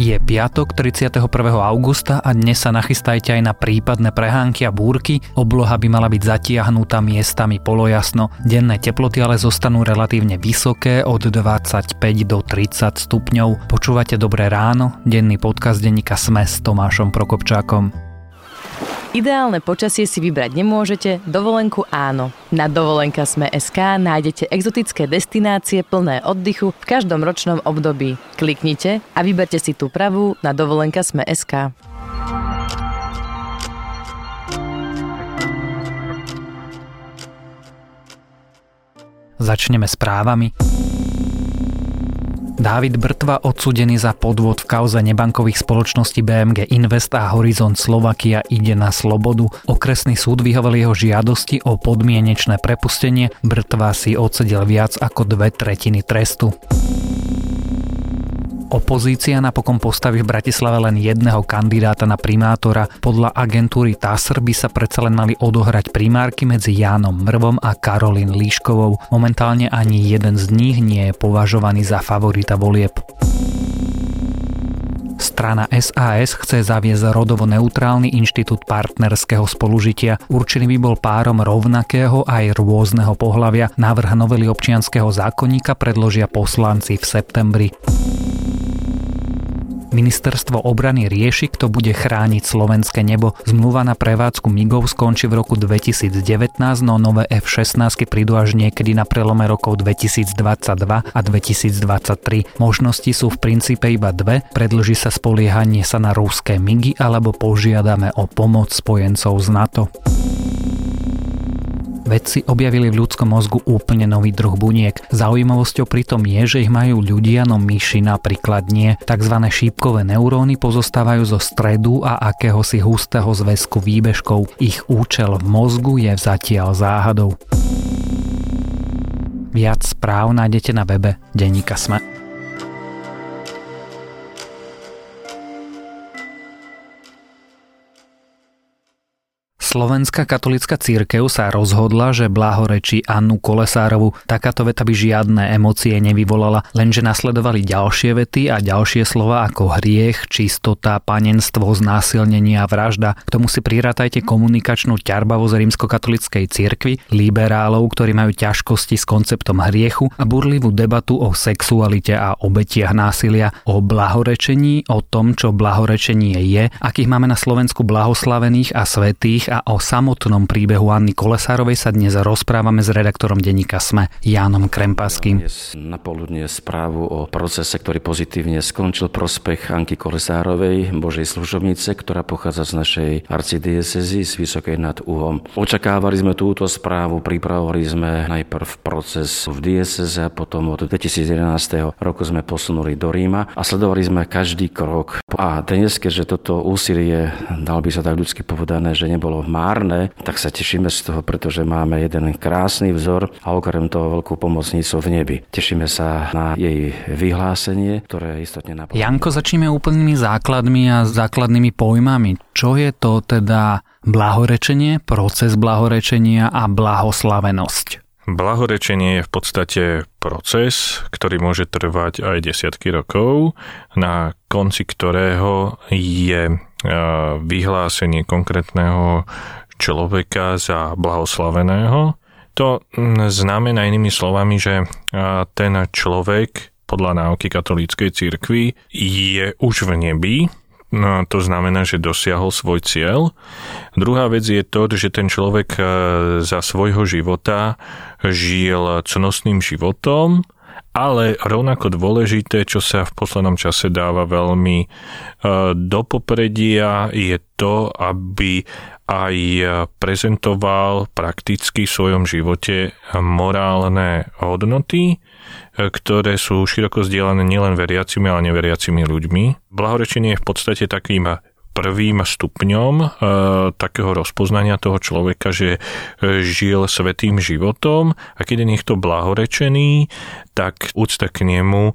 Je piatok 31. augusta a dnes sa nachystajte aj na prípadné prehánky a búrky. Obloha by mala byť zatiahnutá miestami polojasno. Denné teploty ale zostanú relatívne vysoké od 25 do 30 stupňov. Počúvate Dobré ráno, denný podcast denníka Sme s Tomášom Prokopčákom. Ideálne počasie si vybrať nemôžete, dovolenku áno. Na dovolenka sme SK nájdete exotické destinácie plné oddychu v každom ročnom období. Kliknite a vyberte si tú pravú na dovolenka sme SK. Začneme správami. Dávid Brtva odsudený za podvod v kauze nebankových spoločností BMG Invest a Horizont Slovakia ide na slobodu. Okresný súd vyhovel jeho žiadosti o podmienečné prepustenie. Brtva si odsedel viac ako dve tretiny trestu. Opozícia napokon postaví v Bratislave len jedného kandidáta na primátora. Podľa agentúry TASR by sa predsa len mali odohrať primárky medzi Jánom Mrvom a Karolín Líškovou. Momentálne ani jeden z nich nie je považovaný za favorita volieb. Strana SAS chce zaviesť rodovo neutrálny inštitút partnerského spolužitia. Určený by bol párom rovnakého aj rôzneho pohľavia. Návrh novely občianského zákonníka predložia poslanci v septembri. Ministerstvo obrany rieši, kto bude chrániť slovenské nebo. Zmluva na prevádzku MIGov skončí v roku 2019, no nové F-16 prídu až niekedy na prelome rokov 2022 a 2023. Možnosti sú v princípe iba dve, predlží sa spoliehanie sa na ruské MIGy alebo požiadame o pomoc spojencov z NATO. Vedci objavili v ľudskom mozgu úplne nový druh buniek. Zaujímavosťou pritom je, že ich majú ľudia, no myši napríklad nie. Takzvané šípkové neuróny pozostávajú zo stredu a akéhosi hustého zväzku výbežkov. Ich účel v mozgu je zatiaľ záhadou. Viac správ nájdete na webe Deníka Sme. Slovenská katolická církev sa rozhodla, že blahorečí Annu Kolesárovu. Takáto veta by žiadne emócie nevyvolala, lenže nasledovali ďalšie vety a ďalšie slova ako hriech, čistota, panenstvo, znásilnenie a vražda. K tomu si prirátajte komunikačnú ťarbavosť rímskokatolickej cirkvi, liberálov, ktorí majú ťažkosti s konceptom hriechu a burlivú debatu o sexualite a obetiach násilia, o blahorečení, o tom, čo blahorečenie je, akých máme na Slovensku blahoslavených a svetých a o samotnom príbehu Anny Kolesárovej sa dnes rozprávame s redaktorom denníka SME Jánom Krempaským. Na poludne správu o procese, ktorý pozitívne skončil prospech Anky Kolesárovej, Božej služobnice, ktorá pochádza z našej arcidiecezy z Vysokej nad Uhom. Očakávali sme túto správu, pripravovali sme najprv proces v dieceze a potom od 2011. roku sme posunuli do Ríma a sledovali sme každý krok. A dnes, keďže toto úsilie, dal by sa tak ľudsky povedané, že nebolo márne, tak sa tešíme z toho, pretože máme jeden krásny vzor a okrem toho veľkú pomocnicu v nebi. Tešíme sa na jej vyhlásenie, ktoré je istotne na Janko, začneme úplnými základmi a základnými pojmami. Čo je to teda blahorečenie, proces blahorečenia a blahoslavenosť? Blahorečenie je v podstate proces, ktorý môže trvať aj desiatky rokov, na konci ktorého je vyhlásenie konkrétneho človeka za blahoslaveného. To znamená inými slovami, že ten človek podľa náuky katolíckej cirkvi je už v nebi, No, to znamená, že dosiahol svoj cieľ. Druhá vec je to, že ten človek za svojho života žil cnostným životom, ale rovnako dôležité, čo sa v poslednom čase dáva veľmi e, do popredia, je to, aby aj prezentoval prakticky v svojom živote morálne hodnoty, e, ktoré sú široko zdieľané nielen veriacimi, ale neveriacimi ľuďmi. Blahorečenie je v podstate takým prvým stupňom e, takého rozpoznania toho človeka, že e, žil svetým životom a keď je niekto blahorečený, tak úcta k nemu e,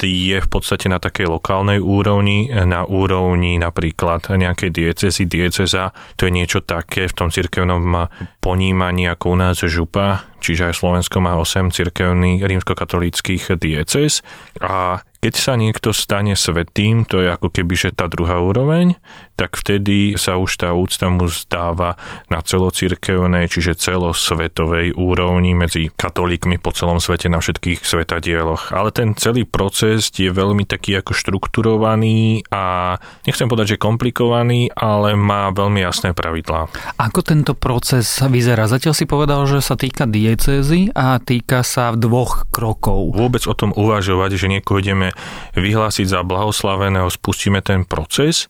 je v podstate na takej lokálnej úrovni, na úrovni napríklad nejakej diecezy. Dieceza to je niečo také v tom cirkevnom ponímaní ako u nás župa, čiže aj Slovensko má 8 cirkevných rímskokatolíckých diecez a Keď sa niekto stane svetým, to je ako keby, že tá druhá úroveň, tak vtedy sa už tá úcta mu zdáva na celocirkevnej, čiže celosvetovej úrovni medzi katolíkmi po celom svete na všetkých svetadieloch. Ale ten celý proces je veľmi taký ako štrukturovaný a nechcem povedať, že komplikovaný, ale má veľmi jasné pravidlá. Ako tento proces vyzerá? Zatiaľ si povedal, že sa týka diecézy a týka sa dvoch krokov. Vôbec o tom uvažovať, že niekoho ideme vyhlásiť za blahoslaveného, spustíme ten proces,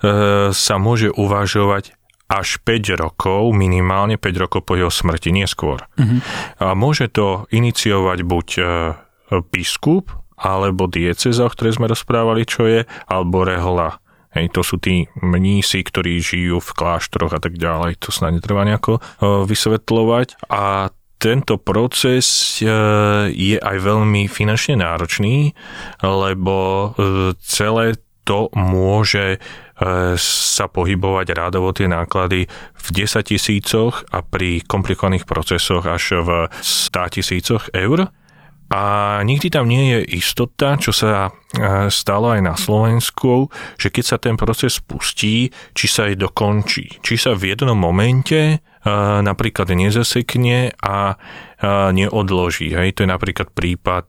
e, sa môže uvažovať až 5 rokov, minimálne 5 rokov po jeho smrti, neskôr. Uh-huh. A môže to iniciovať buď e, biskup, alebo dieceza, o ktorej sme rozprávali, čo je, alebo rehola. Hej, to sú tí mnísi, ktorí žijú v kláštoroch a tak ďalej. To sa netreba nejako e, vysvetľovať. A tento proces e, je aj veľmi finančne náročný, lebo celé to môže sa pohybovať rádovo tie náklady v 10 tisícoch a pri komplikovaných procesoch až v 100 tisícoch eur. A nikdy tam nie je istota, čo sa e, stalo aj na Slovensku, že keď sa ten proces spustí, či sa aj dokončí. Či sa v jednom momente napríklad nezasekne a neodloží. Hej. To je napríklad prípad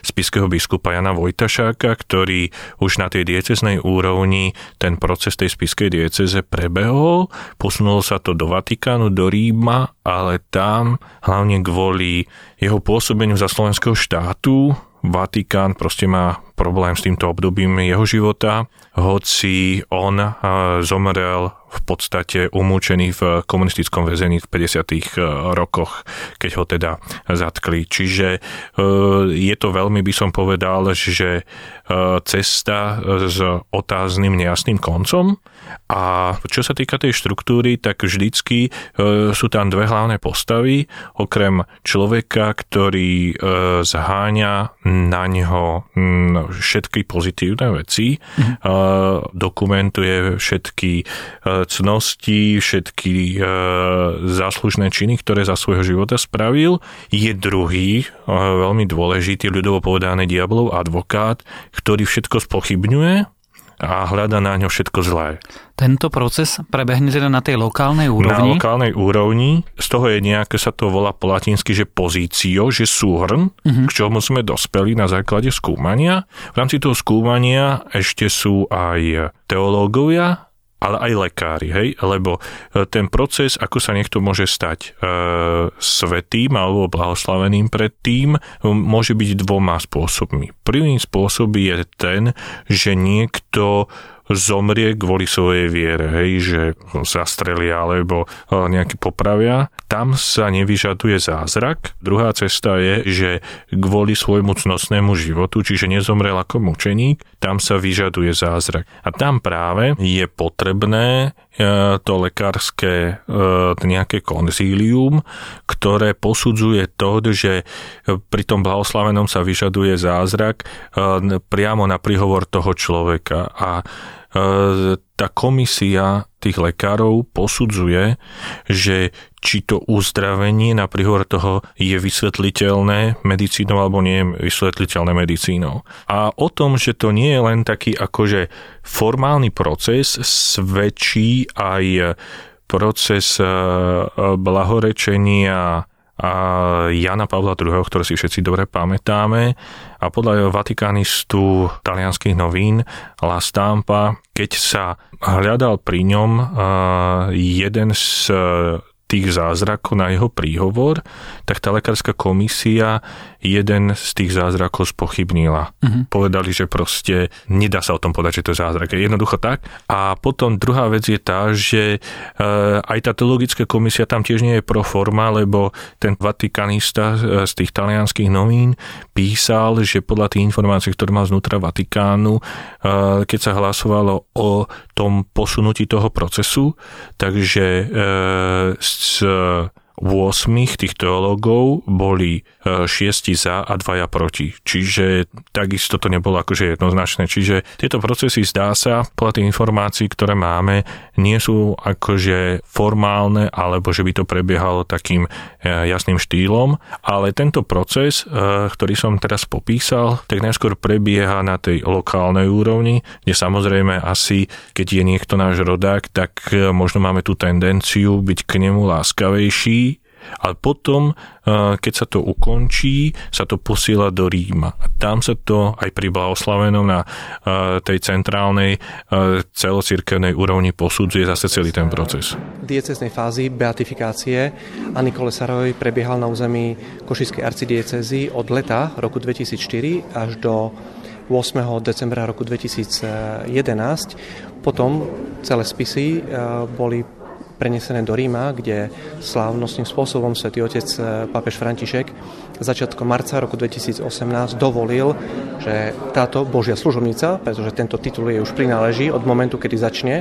spiského biskupa Jana Vojtašáka, ktorý už na tej dieceznej úrovni ten proces tej spiskej dieceze prebehol, posunulo sa to do Vatikánu, do Ríma, ale tam hlavne kvôli jeho pôsobeniu za slovenského štátu Vatikán proste má problém s týmto obdobím jeho života, hoci on zomrel v podstate umúčený v komunistickom väzení v 50. Eh, rokoch, keď ho teda zatkli. Čiže eh, je to veľmi, by som povedal, že eh, cesta s otáznym, nejasným koncom. A čo sa týka tej štruktúry, tak vždycky sú tam dve hlavné postavy, okrem človeka, ktorý zháňa na hm, všetky pozitívne veci, mm. dokumentuje všetky cnosti, všetky e, záslužné činy, ktoré za svojho života spravil, je druhý, e, veľmi dôležitý, ľudovo povedaný diablov advokát, ktorý všetko spochybňuje a hľada na ňo všetko zlé. Tento proces prebehne teda na tej lokálnej úrovni? Na lokálnej úrovni. Z toho je nejaké, sa to volá po latinsky, že pozício, že súhrn, uh-huh. k čomu sme dospeli na základe skúmania. V rámci toho skúmania ešte sú aj teológovia, ale aj lekári, hej, lebo e, ten proces, ako sa niekto môže stať e, svetým alebo blahoslaveným predtým, môže byť dvoma spôsobmi. Prvým spôsob je ten, že niekto zomrie kvôli svojej viere, hej, že zastrelia alebo e, nejaký popravia, tam sa nevyžaduje zázrak. Druhá cesta je, že kvôli svojmu cnostnému životu, čiže nezomrel ako mučeník, tam sa vyžaduje zázrak. A tam práve je potrebné to lekárske e, nejaké konzílium, ktoré posudzuje to, že pri tom blahoslavenom sa vyžaduje zázrak priamo na príhovor toho človeka. A tá komisia tých lekárov posudzuje, že či to uzdravenie na príhovor toho je vysvetliteľné medicínou alebo nie je vysvetliteľné medicínou. A o tom, že to nie je len taký akože formálny proces, svedčí aj proces eh, blahorečenia a Jana Pavla II, ktoré si všetci dobre pamätáme. A podľa vatikánistu talianských novín La Stampa, keď sa hľadal pri ňom jeden z tých zázrakov na jeho príhovor, tak tá lekárska komisia jeden z tých zázrakov spochybnila. Uh-huh. Povedali, že proste nedá sa o tom povedať, že to je zázrak. Je jednoducho tak. A potom druhá vec je tá, že e, aj tá teologická komisia tam tiež nie je pro forma, lebo ten vatikanista e, z tých talianských novín písal, že podľa tých informácií, ktoré má znútra Vatikánu, e, keď sa hlasovalo o tom posunutí toho procesu, takže z 8 tých teológov boli šiesti za a dvaja proti. Čiže takisto to nebolo akože jednoznačné. Čiže tieto procesy zdá sa, podľa tých informácií, ktoré máme, nie sú akože formálne, alebo že by to prebiehalo takým jasným štýlom, ale tento proces, ktorý som teraz popísal, tak najskôr prebieha na tej lokálnej úrovni, kde samozrejme asi, keď je niekto náš rodák, tak možno máme tú tendenciu byť k nemu láskavejší, ale potom, eh, keď sa to ukončí, sa to posiela do Ríma. A tam sa to aj pri blahoslavenom na eh, tej centrálnej eh, celocirkevnej úrovni posudzuje zase celý ten proces. V dieceznej fázi beatifikácie Anny Kolesarovej prebiehal na území Košickej arcidiecezy od leta roku 2004 až do 8. decembra roku 2011. Potom celé spisy boli prenesené do Ríma, kde slávnostným spôsobom svätý otec eh, pápež František začiatkom marca roku 2018 dovolil, že táto Božia služobnica, pretože tento titul jej už prináleží od momentu, kedy začne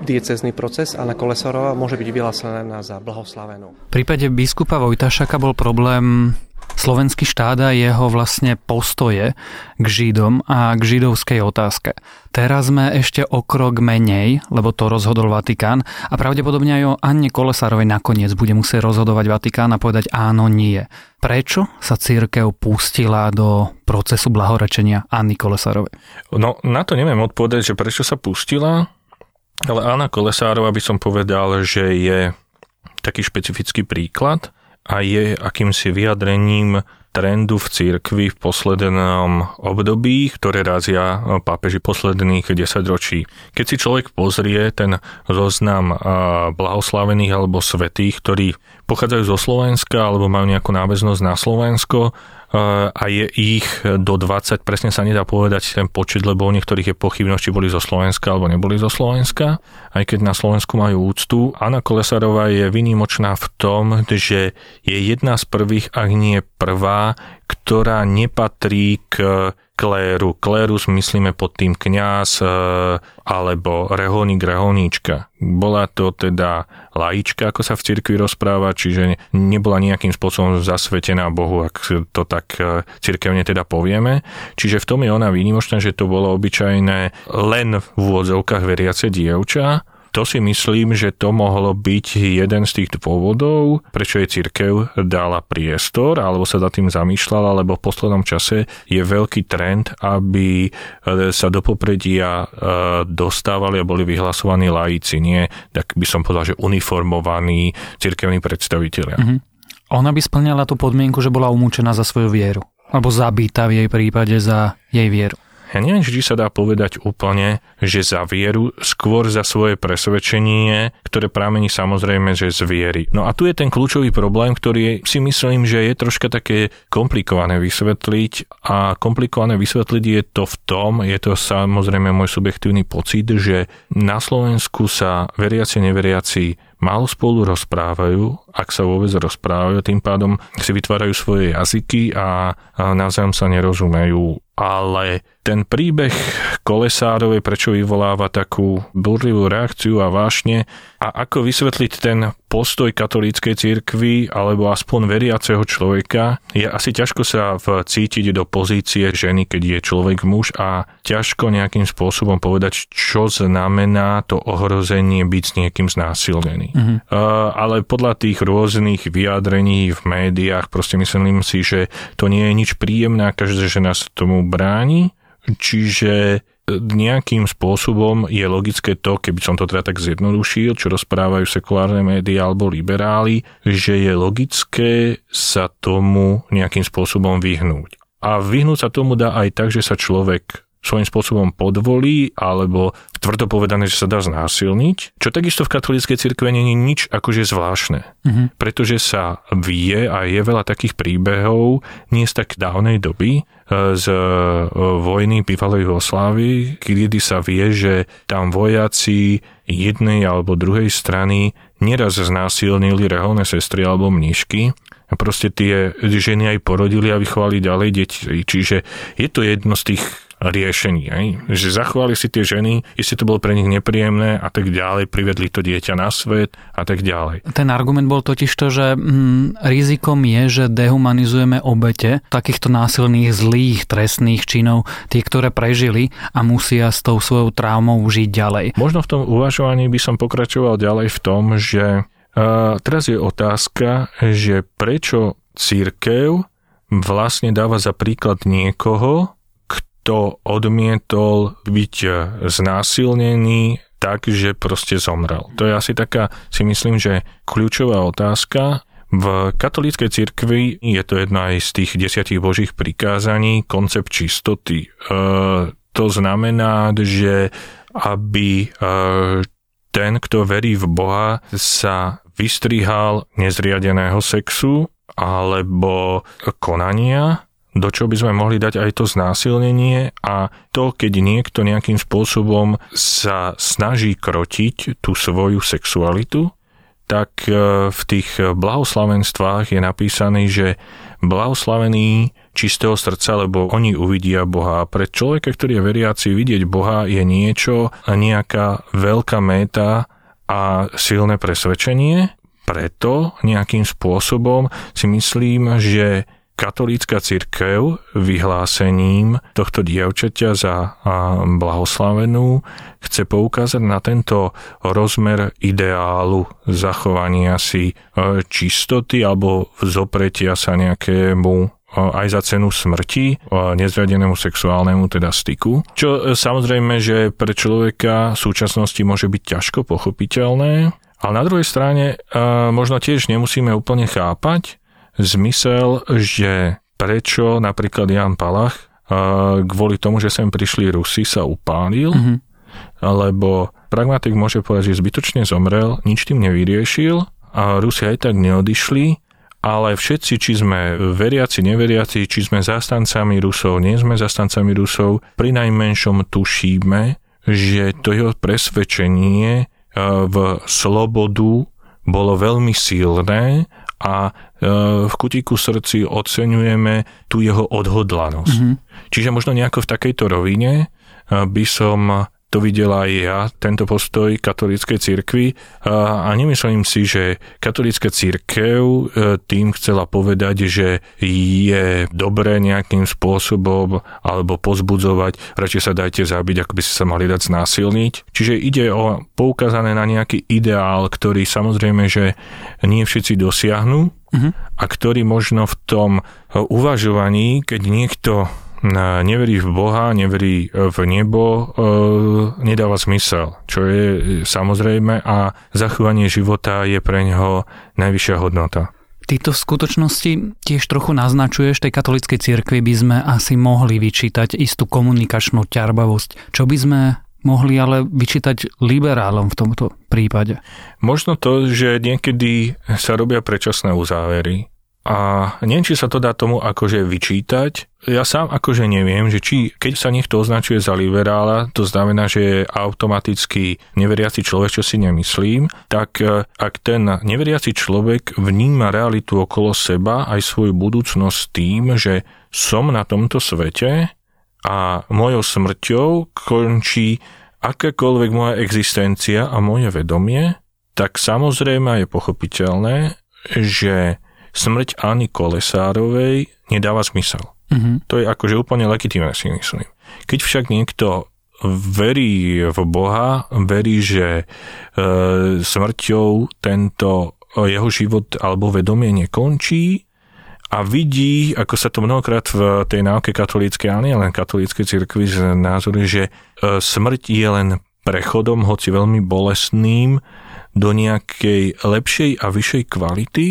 diecezný proces a na Kolesarova môže byť vyhlásená za blahoslavenú. V prípade biskupa Vojtašaka bol problém slovenský štát a jeho vlastne postoje k Židom a k židovskej otázke. Teraz sme ešte o krok menej, lebo to rozhodol Vatikán a pravdepodobne aj o Anne Kolesárovej nakoniec bude musieť rozhodovať Vatikán a povedať áno, nie. Prečo sa církev pustila do procesu blahorečenia Anny Kolesárovej? No, na to neviem odpovedať, že prečo sa pustila, ale Anna Kolesárova by som povedal, že je taký špecifický príklad, a je akýmsi vyjadrením trendu v cirkvi v poslednom období, ktoré razia pápeži posledných 10 ročí. Keď si človek pozrie ten zoznam blahoslavených alebo svetých, ktorí pochádzajú zo Slovenska alebo majú nejakú náväznosť na Slovensko, a je ich do 20, presne sa nedá povedať ten počet, lebo u niektorých je pochybnosť, či boli zo Slovenska alebo neboli zo Slovenska, aj keď na Slovensku majú úctu. Anna Kolesarová je vynimočná v tom, že je jedna z prvých, ak nie prvá, ktorá nepatrí k kléru. Klérus myslíme pod tým kňaz e, alebo reholník, reholníčka. Bola to teda laička, ako sa v cirkvi rozpráva, čiže nebola nejakým spôsobom zasvetená Bohu, ak to tak e, cirkevne teda povieme. Čiže v tom je ona výnimočná, že to bolo obyčajné len v úvodzovkách veriace dievča, to si myslím, že to mohlo byť jeden z tých dôvodov, prečo je církev dala priestor, alebo sa za tým zamýšľala, lebo v poslednom čase je veľký trend, aby e, sa do popredia e, dostávali a boli vyhlasovaní laici, nie, tak by som povedal, že uniformovaní církevní predstavitelia. Mm-hmm. Ona by splňala tú podmienku, že bola umúčená za svoju vieru. Alebo zabíta v jej prípade za jej vieru. Ja neviem, či sa dá povedať úplne, že za vieru, skôr za svoje presvedčenie, ktoré pramení samozrejme, že z viery. No a tu je ten kľúčový problém, ktorý si myslím, že je troška také komplikované vysvetliť a komplikované vysvetliť je to v tom, je to samozrejme môj subjektívny pocit, že na Slovensku sa veriaci, neveriaci málo spolu rozprávajú, ak sa vôbec rozprávajú, tým pádom si vytvárajú svoje jazyky a, navzájom sa nerozumejú. Ale ten príbeh Kolesárovej, prečo vyvoláva takú burlivú reakciu a vášne a ako vysvetliť ten postoj katolíckej cirkvi alebo aspoň veriaceho človeka, je asi ťažko sa vcítiť do pozície ženy, keď je človek muž a ťažko nejakým spôsobom povedať, čo znamená to ohrozenie byť s niekým znásilnený. Mm-hmm. Uh, ale podľa tých rôznych vyjadrení v médiách proste myslím si, že to nie je nič príjemné a každá žena sa tomu bráni Čiže nejakým spôsobom je logické to, keby som to teda tak zjednodušil, čo rozprávajú sekulárne médiá alebo liberáli, že je logické sa tomu nejakým spôsobom vyhnúť. A vyhnúť sa tomu dá aj tak, že sa človek svojím spôsobom podvolí, alebo tvrdo povedané, že sa dá znásilniť, čo takisto v katolíckej cirkve nie je nič akože zvláštne. Mm-hmm. Pretože sa vie a je veľa takých príbehov nie z tak dávnej doby, z e, vojny bývalej Jugoslávy, kedy sa vie, že tam vojaci jednej alebo druhej strany neraz znásilnili reholné sestry alebo mnišky a proste tie ženy aj porodili a vychovali ďalej deti. Čiže je to jedno z tých riešení. Aj? Že zachovali si tie ženy, isté to bolo pre nich nepríjemné a tak ďalej, privedli to dieťa na svet a tak ďalej. Ten argument bol totiž to, že hm, rizikom je, že dehumanizujeme obete takýchto násilných, zlých, trestných činov, tie, ktoré prežili a musia s tou svojou traumou žiť ďalej. Možno v tom uvažovaní by som pokračoval ďalej v tom, že uh, teraz je otázka, že prečo církev vlastne dáva za príklad niekoho, kto odmietol byť znásilnený tak, že proste zomrel. To je asi taká, si myslím, že kľúčová otázka. V katolíckej cirkvi je to jedna aj z tých desiatich božích prikázaní, koncept čistoty. E, to znamená, že aby e, ten, kto verí v Boha, sa vystrihal nezriadeného sexu alebo konania, do čo by sme mohli dať aj to znásilnenie a to, keď niekto nejakým spôsobom sa snaží krotiť tú svoju sexualitu, tak e, v tých blahoslavenstvách je napísané, že blahoslavení čistého srdca, lebo oni uvidia Boha. Pre človeka, ktorý je veriaci, vidieť Boha je niečo, nejaká veľká méta a silné presvedčenie. Preto nejakým spôsobom si myslím, že katolícka církev vyhlásením tohto dievčaťa za blahoslavenú chce poukázať na tento rozmer ideálu zachovania si e, čistoty alebo zopretia sa nejakému e, aj za cenu smrti, e, nezradenému sexuálnemu teda styku. Čo samozrejme, že pre človeka v súčasnosti môže byť ťažko pochopiteľné, ale na druhej strane možno tiež nemusíme úplne chápať, zmysel, že prečo napríklad Jan Palach kvôli tomu, že sem prišli Rusi, sa upálil, mm-hmm. lebo pragmatik môže povedať, že zbytočne zomrel, nič tým nevyriešil a Rusi aj tak neodišli, ale všetci, či sme veriaci, neveriaci, či sme zastancami Rusov, nie sme zastancami Rusov, pri najmenšom tušíme, že to jeho presvedčenie v slobodu bolo veľmi silné a e, v kutíku srdci oceňujeme tú jeho odhodlanosť. Mm-hmm. Čiže možno nejako v takejto rovine e, by som to videla aj ja, tento postoj katolíckej cirkvi a nemyslím si, že katolícka církev e, tým chcela povedať, že je dobré nejakým spôsobom alebo pozbudzovať, radšej sa dajte zabiť, ako by ste sa mali dať znásilniť. Čiže ide o poukázané na nejaký ideál, ktorý samozrejme, že nie všetci dosiahnu uh-huh. a ktorý možno v tom uvažovaní, keď niekto neverí v Boha, neverí v nebo, e, nedáva zmysel, čo je samozrejme a zachovanie života je pre neho najvyššia hodnota. Týto v skutočnosti tiež trochu naznačuješ, tej katolíckej cirkvi by sme asi mohli vyčítať istú komunikačnú ťarbavosť. Čo by sme mohli ale vyčítať liberálom v tomto prípade? Možno to, že niekedy sa robia predčasné uzávery a neviem, či sa to dá tomu akože vyčítať. Ja sám akože neviem, že či keď sa niekto označuje za liberála, to znamená, že je automaticky neveriaci človek, čo si nemyslím, tak e, ak ten neveriaci človek vníma realitu okolo seba aj svoju budúcnosť tým, že som na tomto svete a mojou smrťou končí akákoľvek moja existencia a moje vedomie, tak samozrejme je pochopiteľné, že smrť Anny Kolesárovej nedáva zmysel. Mm-hmm. To je akože úplne legitimné si myslím. Keď však niekto verí v Boha, verí, že e, smrťou tento e, jeho život alebo vedomie nekončí a vidí, ako sa to mnohokrát v tej náuke katolíckej, ale len katolíckej cirkvi z názoru, že e, smrť je len prechodom, hoci veľmi bolestným, do nejakej lepšej a vyššej kvality,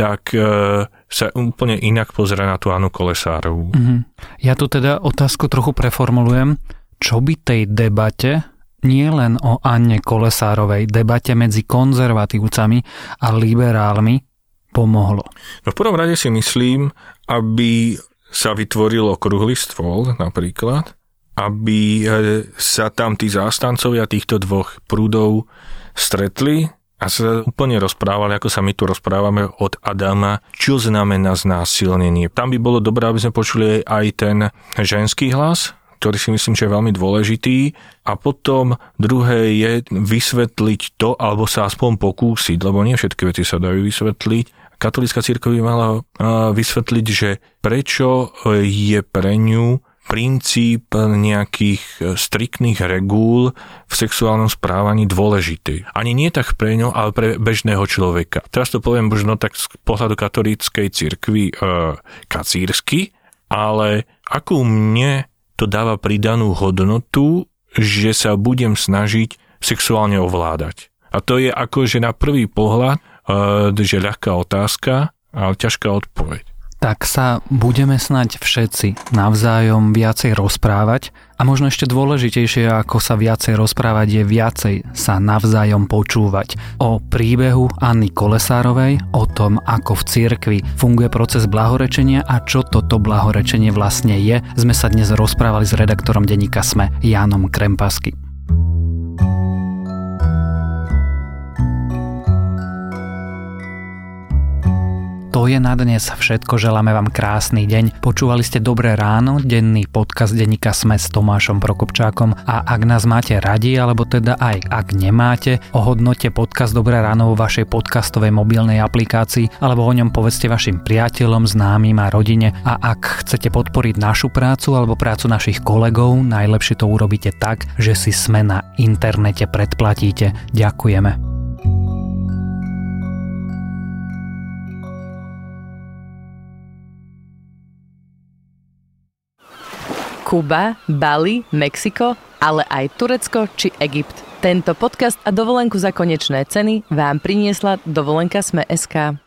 tak e, sa úplne inak pozera na tú Anu Kolesárovú. Mm-hmm. Ja tu teda otázku trochu preformulujem. Čo by tej debate nie len o Anne Kolesárovej, debate medzi konzervatívcami a liberálmi pomohlo? No v prvom rade si myslím, aby sa vytvoril okrúhly stôl napríklad, aby e, sa tam tí zástancovia týchto dvoch prúdov stretli a sa úplne rozprávali, ako sa my tu rozprávame od Adama, čo znamená znásilnenie. Tam by bolo dobré, aby sme počuli aj ten ženský hlas, ktorý si myslím, že je veľmi dôležitý. A potom druhé je vysvetliť to, alebo sa aspoň pokúsiť, lebo nie všetky veci sa dajú vysvetliť. Katolícka církev by mala vysvetliť, že prečo je pre ňu princíp nejakých e, striktných regúl v sexuálnom správaní dôležitý. Ani nie tak pre ňo, ale pre bežného človeka. Teraz to poviem možno tak z pohľadu katolíckej cirkvi e, kacírsky, ale akú mne to dáva pridanú hodnotu, že sa budem snažiť sexuálne ovládať. A to je ako, že na prvý pohľad, e, že ľahká otázka, ale ťažká odpoveď tak sa budeme snať všetci navzájom viacej rozprávať a možno ešte dôležitejšie ako sa viacej rozprávať je viacej sa navzájom počúvať. O príbehu Anny Kolesárovej, o tom ako v cirkvi funguje proces blahorečenia a čo toto blahorečenie vlastne je, sme sa dnes rozprávali s redaktorom denníka SME Jánom Krempasky. To je na dnes všetko, želáme vám krásny deň. Počúvali ste Dobré ráno, denný podcast denníka Sme s Tomášom Prokopčákom a ak nás máte radi, alebo teda aj ak nemáte, ohodnote podcast Dobré ráno vo vašej podcastovej mobilnej aplikácii alebo o ňom povedzte vašim priateľom, známym a rodine a ak chcete podporiť našu prácu alebo prácu našich kolegov, najlepšie to urobíte tak, že si sme na internete predplatíte. Ďakujeme. Kuba, Bali, Mexiko, ale aj Turecko či Egypt. Tento podcast a dovolenku za konečné ceny vám priniesla dovolenka Sme.sk.